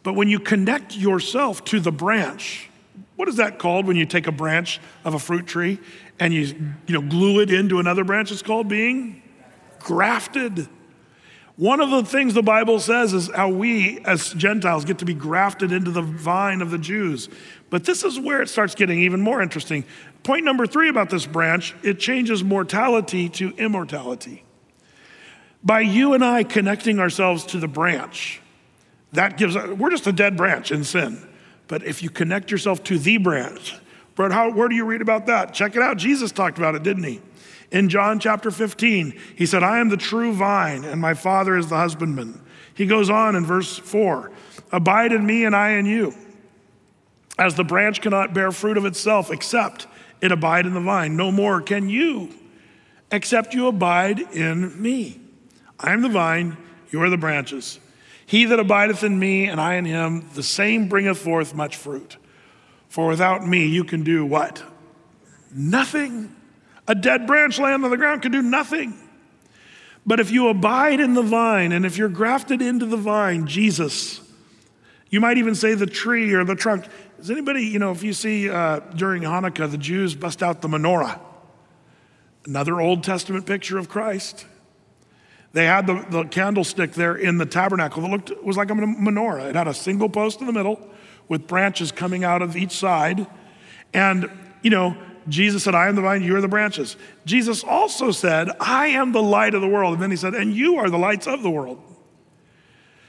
But when you connect yourself to the branch, what is that called when you take a branch of a fruit tree and you, you know, glue it into another branch? It's called being grafted. One of the things the Bible says is how we as Gentiles get to be grafted into the vine of the Jews. But this is where it starts getting even more interesting. Point number three about this branch it changes mortality to immortality. By you and I connecting ourselves to the branch, that gives, us we're just a dead branch in sin. But if you connect yourself to the branch, but how, where do you read about that? Check it out. Jesus talked about it, didn't he? In John chapter 15, he said, I am the true vine, and my Father is the husbandman. He goes on in verse 4 Abide in me, and I in you. As the branch cannot bear fruit of itself except it abide in the vine, no more can you, except you abide in me. I am the vine, you are the branches. He that abideth in me, and I in him, the same bringeth forth much fruit. For without me, you can do what? Nothing. A dead branch laying on the ground can do nothing. But if you abide in the vine, and if you're grafted into the vine, Jesus, you might even say the tree or the trunk. Does anybody, you know, if you see uh, during Hanukkah, the Jews bust out the menorah, another Old Testament picture of Christ. They had the, the candlestick there in the tabernacle that looked was like a menorah. It had a single post in the middle with branches coming out of each side. And, you know, Jesus said, I am the vine, you are the branches. Jesus also said, I am the light of the world. And then he said, and you are the lights of the world.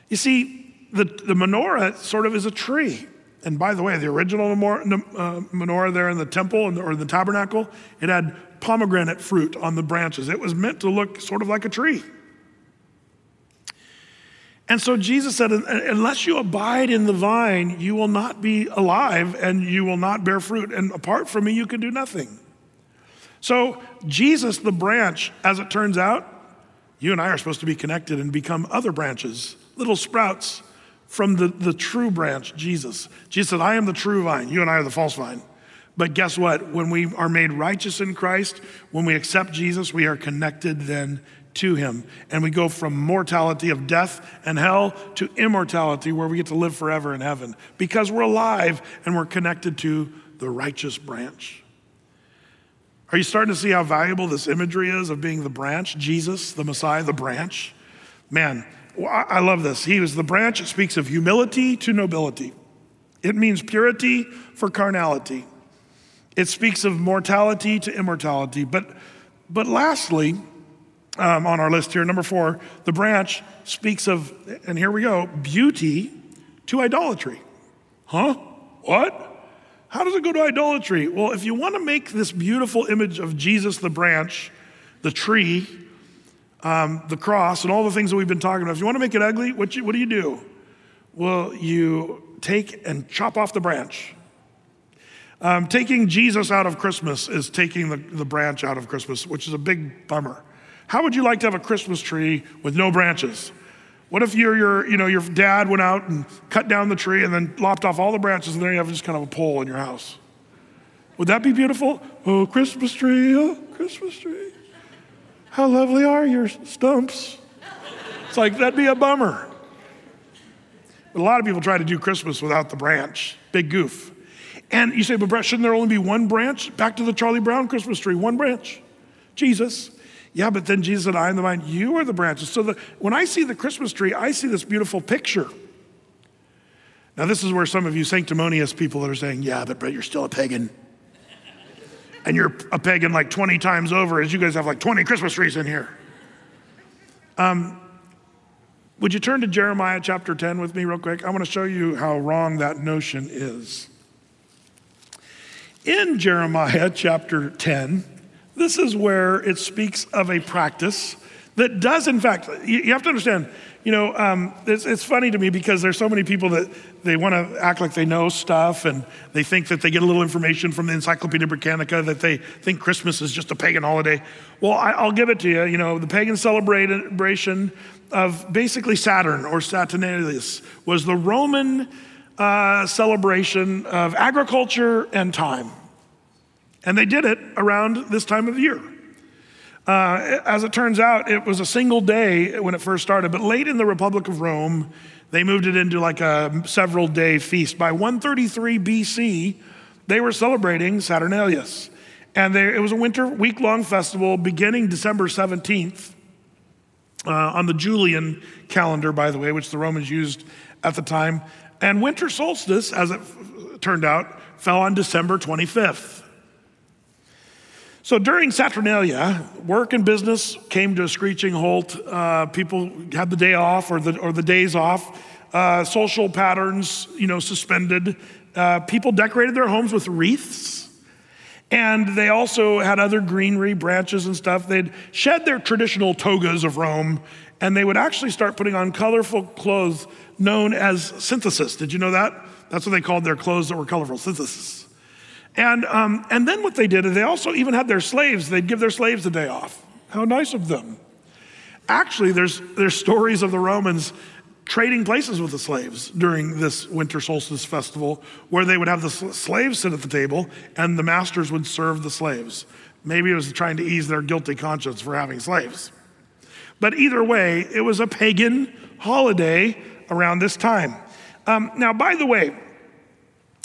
You see, the, the menorah sort of is a tree. And by the way, the original uh, menorah there in the temple or the tabernacle, it had pomegranate fruit on the branches. It was meant to look sort of like a tree. And so Jesus said, unless you abide in the vine, you will not be alive and you will not bear fruit. And apart from me, you can do nothing. So, Jesus, the branch, as it turns out, you and I are supposed to be connected and become other branches, little sprouts from the, the true branch, Jesus. Jesus said, I am the true vine. You and I are the false vine. But guess what? When we are made righteous in Christ, when we accept Jesus, we are connected then to him. And we go from mortality of death and hell to immortality where we get to live forever in heaven because we're alive and we're connected to the righteous branch. Are you starting to see how valuable this imagery is of being the branch, Jesus, the Messiah, the branch? Man, I love this. He was the branch. It speaks of humility to nobility. It means purity for carnality. It speaks of mortality to immortality. But, but lastly, um, on our list here. Number four, the branch speaks of, and here we go, beauty to idolatry. Huh? What? How does it go to idolatry? Well, if you want to make this beautiful image of Jesus, the branch, the tree, um, the cross, and all the things that we've been talking about, if you want to make it ugly, what, you, what do you do? Well, you take and chop off the branch. Um, taking Jesus out of Christmas is taking the, the branch out of Christmas, which is a big bummer. How would you like to have a Christmas tree with no branches? What if your, your, you know, your dad went out and cut down the tree and then lopped off all the branches and there you have just kind of a pole in your house? Would that be beautiful? Oh, Christmas tree, oh, Christmas tree. How lovely are your stumps? It's like, that'd be a bummer. But a lot of people try to do Christmas without the branch. Big goof. And you say, but shouldn't there only be one branch? Back to the Charlie Brown Christmas tree, one branch. Jesus. Yeah, but then Jesus said, I am the vine, you are the branches. So the, when I see the Christmas tree, I see this beautiful picture. Now, this is where some of you sanctimonious people that are saying, Yeah, but, but you're still a pagan. and you're a pagan like 20 times over, as you guys have like 20 Christmas trees in here. Um, would you turn to Jeremiah chapter 10 with me, real quick? I want to show you how wrong that notion is. In Jeremiah chapter 10, this is where it speaks of a practice that does, in fact, you have to understand, you know, um, it's, it's, funny to me because there's so many people that they want to act like they know stuff and they think that they get a little information from the Encyclopedia Britannica that they think Christmas is just a pagan holiday. Well, I, will give it to you. You know, the pagan celebration of basically Saturn or Saturnalia was the Roman uh, celebration of agriculture and time. And they did it around this time of year. Uh, as it turns out, it was a single day when it first started, but late in the Republic of Rome, they moved it into like a several day feast. By 133 BC, they were celebrating Saturnalius. And they, it was a winter week long festival beginning December 17th uh, on the Julian calendar, by the way, which the Romans used at the time. And winter solstice, as it f- turned out, fell on December 25th. So during Saturnalia, work and business came to a screeching halt. Uh, people had the day off or the, or the days off uh, social patterns, you know, suspended. Uh, people decorated their homes with wreaths. And they also had other greenery, branches, and stuff. They'd shed their traditional togas of Rome, and they would actually start putting on colorful clothes known as synthesis. Did you know that? That's what they called their clothes that were colorful, synthesis. And, um, and then what they did is they also even had their slaves, they'd give their slaves a day off. How nice of them. Actually, there's, there's stories of the Romans trading places with the slaves during this winter solstice festival where they would have the slaves sit at the table and the masters would serve the slaves. Maybe it was trying to ease their guilty conscience for having slaves. But either way, it was a pagan holiday around this time. Um, now, by the way,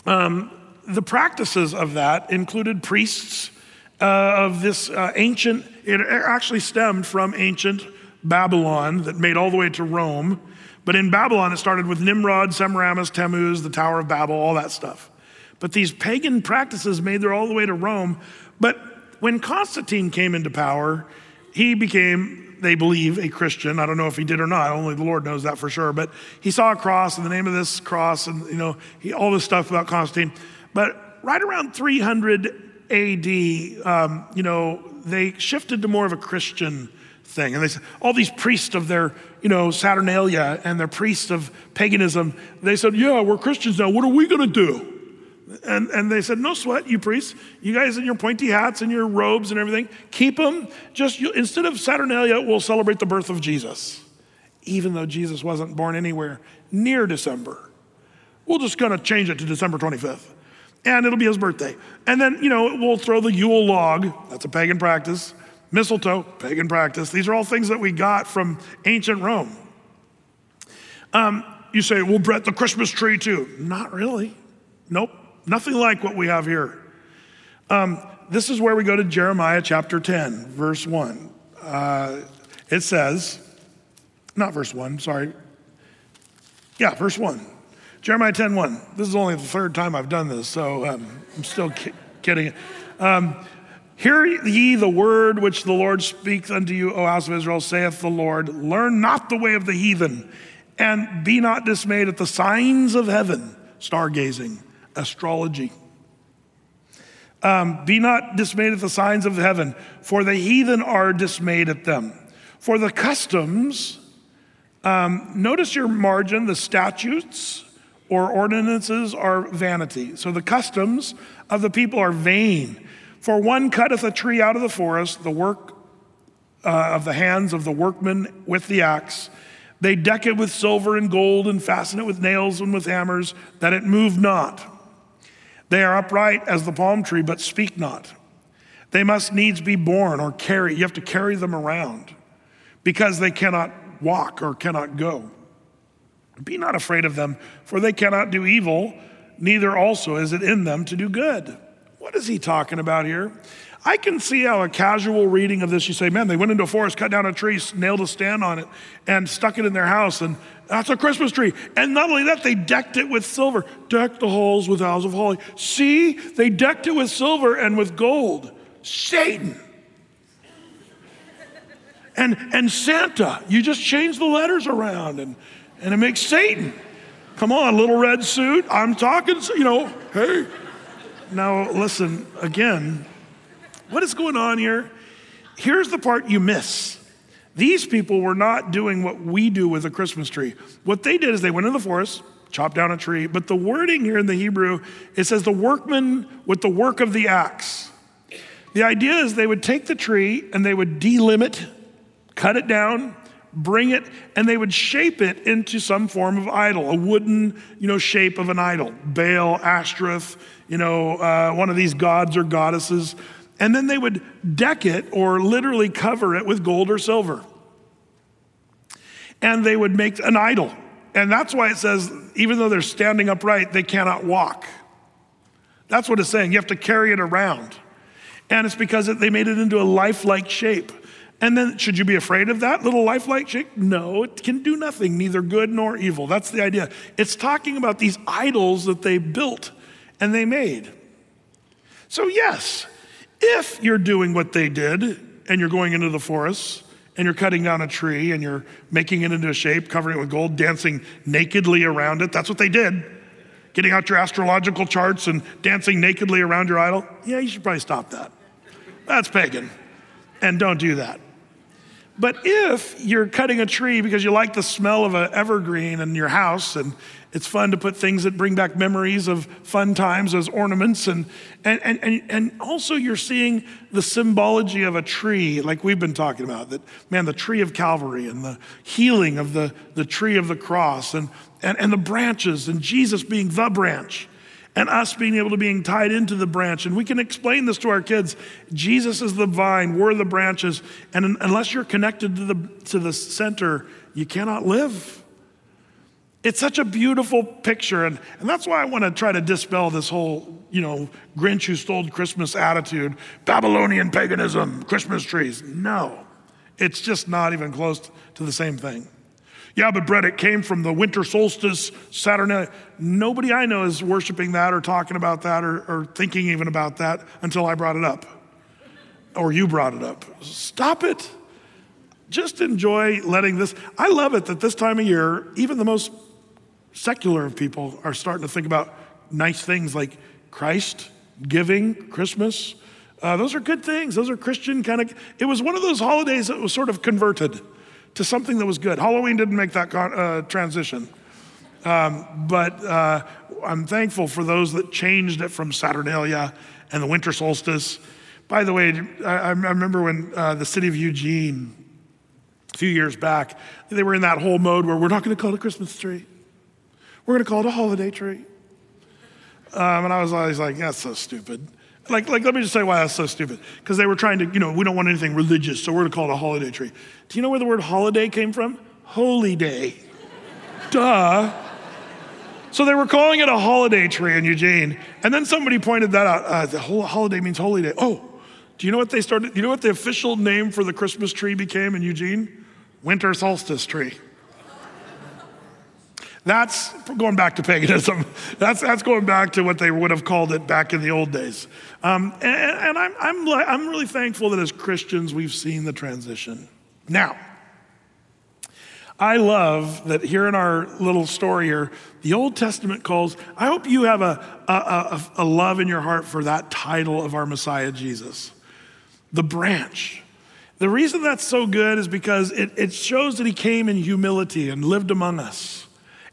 um, the practices of that included priests uh, of this uh, ancient, it actually stemmed from ancient Babylon that made all the way to Rome. But in Babylon, it started with Nimrod, Semiramis, Tammuz, the Tower of Babel, all that stuff. But these pagan practices made their all the way to Rome. But when Constantine came into power, he became, they believe, a Christian. I don't know if he did or not. Only the Lord knows that for sure. But he saw a cross and the name of this cross and, you know, he, all this stuff about Constantine. But right around 300 AD, um, you know, they shifted to more of a Christian thing. And they said, all these priests of their, you know, Saturnalia and their priests of paganism, they said, yeah, we're Christians now. What are we going to do? And, and they said, no sweat, you priests. You guys in your pointy hats and your robes and everything, keep them. Just you, instead of Saturnalia, we'll celebrate the birth of Jesus, even though Jesus wasn't born anywhere near December. We're just going to change it to December 25th. And it'll be his birthday. And then, you know, we'll throw the Yule log. That's a pagan practice mistletoe, pagan practice. These are all things that we got from ancient Rome. Um, you say, well, Brett, the Christmas tree too. Not really. Nope, nothing like what we have here. Um, this is where we go to Jeremiah chapter 10, verse 1. Uh, it says, not verse 1, sorry. Yeah, verse 1. Jeremiah 10 1. This is only the third time I've done this, so um, I'm still ki- kidding. Um, Hear ye the word which the Lord speaks unto you, O house of Israel, saith the Lord. Learn not the way of the heathen, and be not dismayed at the signs of heaven, stargazing, astrology. Um, be not dismayed at the signs of heaven, for the heathen are dismayed at them. For the customs, um, notice your margin, the statutes or ordinances are vanity. So the customs of the people are vain. For one cutteth a tree out of the forest, the work uh, of the hands of the workmen with the axe. They deck it with silver and gold and fasten it with nails and with hammers, that it move not. They are upright as the palm tree, but speak not. They must needs be borne or carry. You have to carry them around because they cannot walk or cannot go. Be not afraid of them, for they cannot do evil, neither also is it in them to do good. What is he talking about here? I can see how a casual reading of this, you say, man, they went into a forest, cut down a tree, nailed a stand on it, and stuck it in their house, and that's a Christmas tree. And not only that, they decked it with silver, decked the halls with boughs of holly. See, they decked it with silver and with gold. Satan. And, and Santa, you just change the letters around and, and it makes Satan. Come on, little red suit. I'm talking, you know, hey, now, listen, again, what is going on here? Here's the part you miss. These people were not doing what we do with a Christmas tree. What they did is they went in the forest, chopped down a tree, but the wording here in the Hebrew, it says the workman with the work of the axe. The idea is they would take the tree and they would delimit, cut it down, bring it, and they would shape it into some form of idol, a wooden, you know, shape of an idol, Baal, Ashtoreth, you know, uh, one of these gods or goddesses. And then they would deck it or literally cover it with gold or silver. And they would make an idol. And that's why it says, even though they're standing upright, they cannot walk. That's what it's saying. You have to carry it around. And it's because they made it into a lifelike shape. And then, should you be afraid of that little lifelike shape? No, it can do nothing, neither good nor evil. That's the idea. It's talking about these idols that they built and they made. So, yes, if you're doing what they did and you're going into the forest and you're cutting down a tree and you're making it into a shape, covering it with gold, dancing nakedly around it. That's what they did. Getting out your astrological charts and dancing nakedly around your idol. Yeah, you should probably stop that. That's pagan. And don't do that. But if you're cutting a tree because you like the smell of an evergreen in your house and it's fun to put things that bring back memories of fun times as ornaments, and, and, and, and also you're seeing the symbology of a tree, like we've been talking about, that man, the tree of Calvary and the healing of the, the tree of the cross and, and, and the branches, and Jesus being the branch and us being able to being tied into the branch. And we can explain this to our kids. Jesus is the vine we're the branches. And unless you're connected to the to the center you cannot live. It's such a beautiful picture. And, and that's why i want to try to dispel this whole you know grinch who stole christmas attitude. Babylonian paganism christmas trees. No it's just not even close to the same thing yeah, but Brett, it came from the winter solstice, Saturday. Nobody I know is worshiping that or talking about that or, or thinking even about that until I brought it up or you brought it up. Stop it. Just enjoy letting this. I love it that this time of year, even the most secular of people are starting to think about nice things like Christ, giving, Christmas. Uh, those are good things. Those are Christian kind of. It was one of those holidays that was sort of converted to something that was good. Halloween didn't make that con- uh, transition. Um, but uh, I'm thankful for those that changed it from Saturnalia and the winter solstice. By the way, I, I remember when uh, the city of Eugene, a few years back, they were in that whole mode where we're not going to call it a Christmas tree. We're going to call it a holiday tree. Um, and I was always like, that's so stupid. Like, like, let me just say why that's so stupid. Because they were trying to, you know, we don't want anything religious, so we're going to call it a holiday tree. Do you know where the word holiday came from? Holy day. Duh. So they were calling it a holiday tree in Eugene. And then somebody pointed that out. Uh, the whole holiday means holy day. Oh, do you know what they started? You know what the official name for the Christmas tree became in Eugene? Winter solstice tree. That's going back to paganism. That's, that's going back to what they would have called it back in the old days. Um, and, and I'm, I'm, I'm really thankful that as Christians we've seen the transition. Now, I love that here in our little story here, the Old Testament calls, I hope you have a, a, a, a love in your heart for that title of our Messiah, Jesus, the branch. The reason that's so good is because it, it shows that he came in humility and lived among us.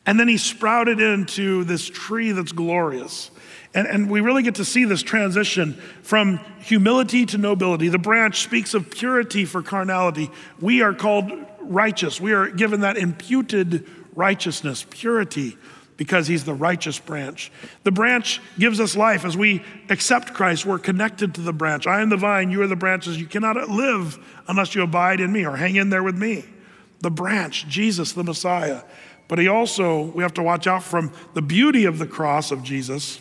And then he sprouted into this tree that's glorious. And, and we really get to see this transition from humility to nobility. The branch speaks of purity for carnality. We are called righteous. We are given that imputed righteousness, purity, because he's the righteous branch. The branch gives us life. As we accept Christ, we're connected to the branch. I am the vine, you are the branches. You cannot live unless you abide in me or hang in there with me. The branch, Jesus, the Messiah. But he also, we have to watch out from the beauty of the cross of Jesus.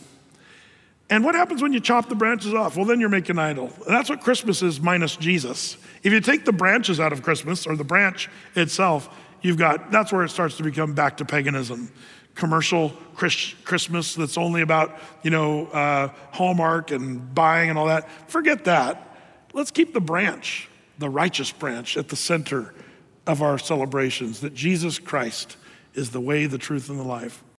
And what happens when you chop the branches off? Well, then you're making idol. That's what Christmas is minus Jesus. If you take the branches out of Christmas or the branch itself, you've got, that's where it starts to become back to paganism. Commercial Christmas that's only about, you know, uh, Hallmark and buying and all that. Forget that. Let's keep the branch, the righteous branch, at the center of our celebrations that Jesus Christ is the way, the truth, and the life.